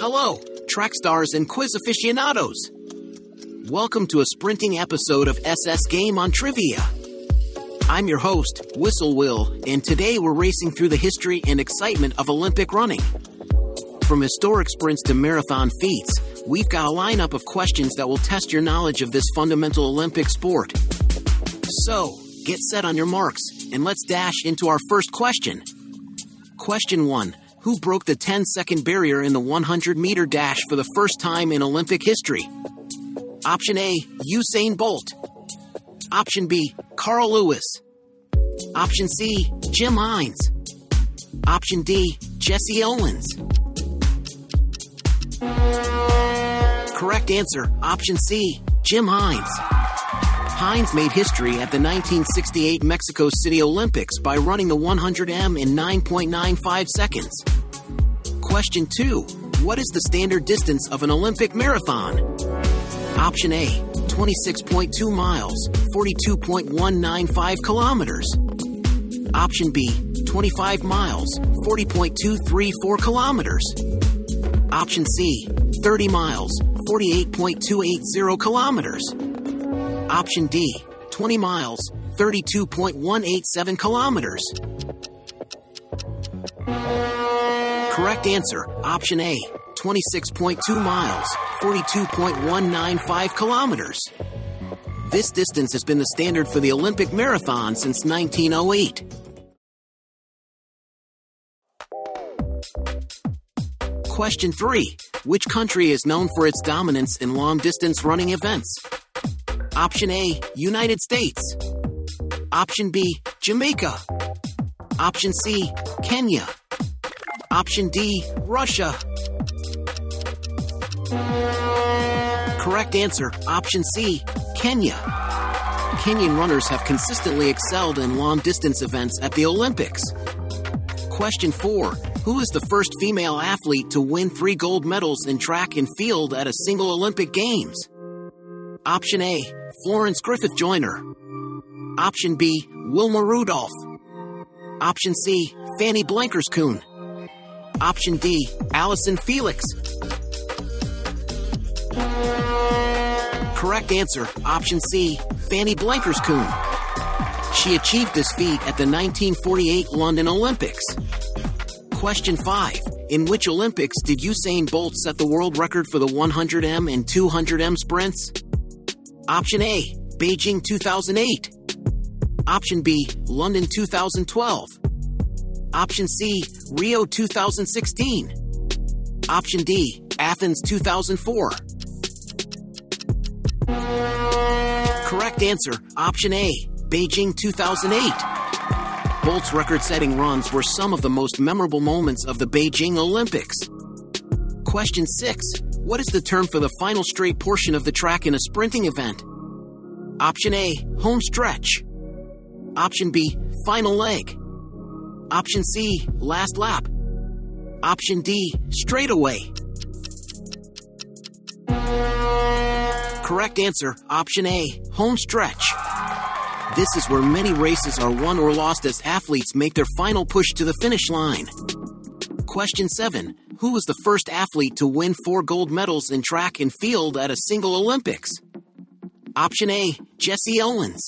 Hello, track stars and quiz aficionados. Welcome to a sprinting episode of SS Game on Trivia. I'm your host, Whistle Will, and today we're racing through the history and excitement of Olympic running. From historic sprints to marathon feats, we've got a lineup of questions that will test your knowledge of this fundamental Olympic sport. So, get set on your marks, and let's dash into our first question. Question 1 Who broke the 10 second barrier in the 100 meter dash for the first time in Olympic history? Option A Usain Bolt. Option B Carl Lewis. Option C Jim Hines. Option D Jesse Owens. Correct answer Option C Jim Hines. Hines made history at the 1968 Mexico City Olympics by running the 100m in 9.95 seconds. Question 2. What is the standard distance of an Olympic marathon? Option A 26.2 miles, 42.195 kilometers. Option B 25 miles, 40.234 kilometers. Option C 30 miles, 48.280 kilometers. Option D 20 miles, 32.187 kilometers. Correct answer Option A 26.2 miles, 42.195 kilometers. This distance has been the standard for the Olympic marathon since 1908. Question 3. Which country is known for its dominance in long distance running events? Option A, United States. Option B, Jamaica. Option C, Kenya. Option D, Russia. Correct answer, option C, Kenya. Kenyan runners have consistently excelled in long distance events at the Olympics. Question 4. Who is the first female athlete to win three gold medals in track and field at a single Olympic Games? Option A. Florence Griffith Joyner. Option B. Wilma Rudolph. Option C. Fanny Blankers-Koen. Option D. Allyson Felix. Correct answer, option C. Fanny Blankers-Koen. She achieved this feat at the 1948 London Olympics. Question 5. In which Olympics did Usain Bolt set the world record for the 100m and 200m sprints? Option A, Beijing 2008. Option B, London 2012. Option C, Rio 2016. Option D, Athens 2004. Correct answer, option A, Beijing 2008. Bolt's record setting runs were some of the most memorable moments of the Beijing Olympics. Question 6. What is the term for the final straight portion of the track in a sprinting event? Option A, home stretch. Option B, final leg. Option C, last lap. Option D, straightaway. Correct answer, option A, home stretch. This is where many races are won or lost as athletes make their final push to the finish line. Question 7. Who was the first athlete to win four gold medals in track and field at a single Olympics? Option A, Jesse Owens.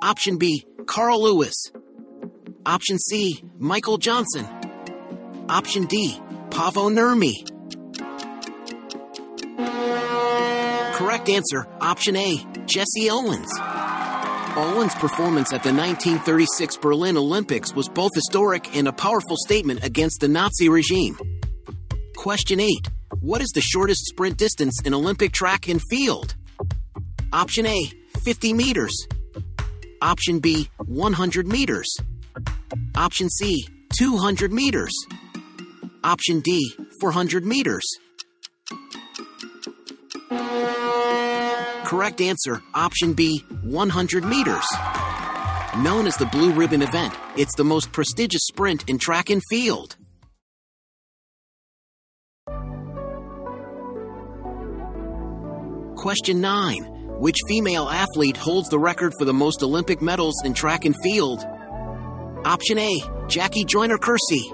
Option B, Carl Lewis. Option C, Michael Johnson. Option D, Paavo Nurmi. Correct answer, option A, Jesse Owens. Owens' performance at the 1936 Berlin Olympics was both historic and a powerful statement against the Nazi regime. Question 8. What is the shortest sprint distance in Olympic track and field? Option A, 50 meters. Option B, 100 meters. Option C, 200 meters. Option D, 400 meters. Correct answer, option B, 100 meters. Known as the Blue Ribbon event, it's the most prestigious sprint in track and field. Question 9. Which female athlete holds the record for the most Olympic medals in track and field? Option A, Jackie Joyner Kersee.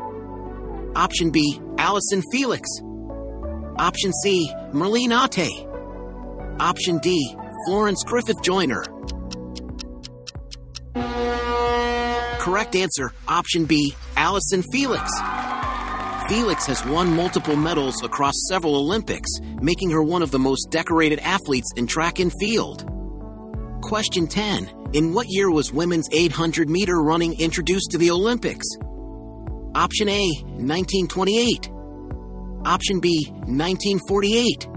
Option B, Allyson Felix. Option C, Merlene Ottey. Option D, Florence Griffith Joyner. Correct answer, option B, Allyson Felix. Felix has won multiple medals across several Olympics, making her one of the most decorated athletes in track and field. Question 10. In what year was women's 800 meter running introduced to the Olympics? Option A, 1928. Option B, 1948.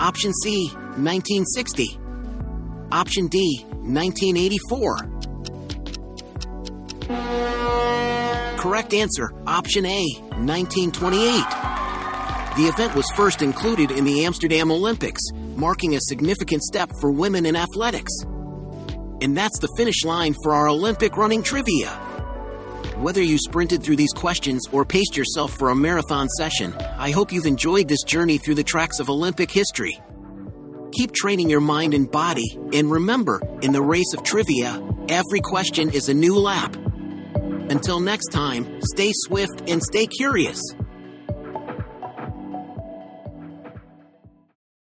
Option C, 1960. Option D, 1984. Correct answer, option A, 1928. The event was first included in the Amsterdam Olympics, marking a significant step for women in athletics. And that's the finish line for our Olympic running trivia. Whether you sprinted through these questions or paced yourself for a marathon session, I hope you've enjoyed this journey through the tracks of Olympic history. Keep training your mind and body, and remember, in the race of trivia, every question is a new lap. Until next time, stay swift and stay curious.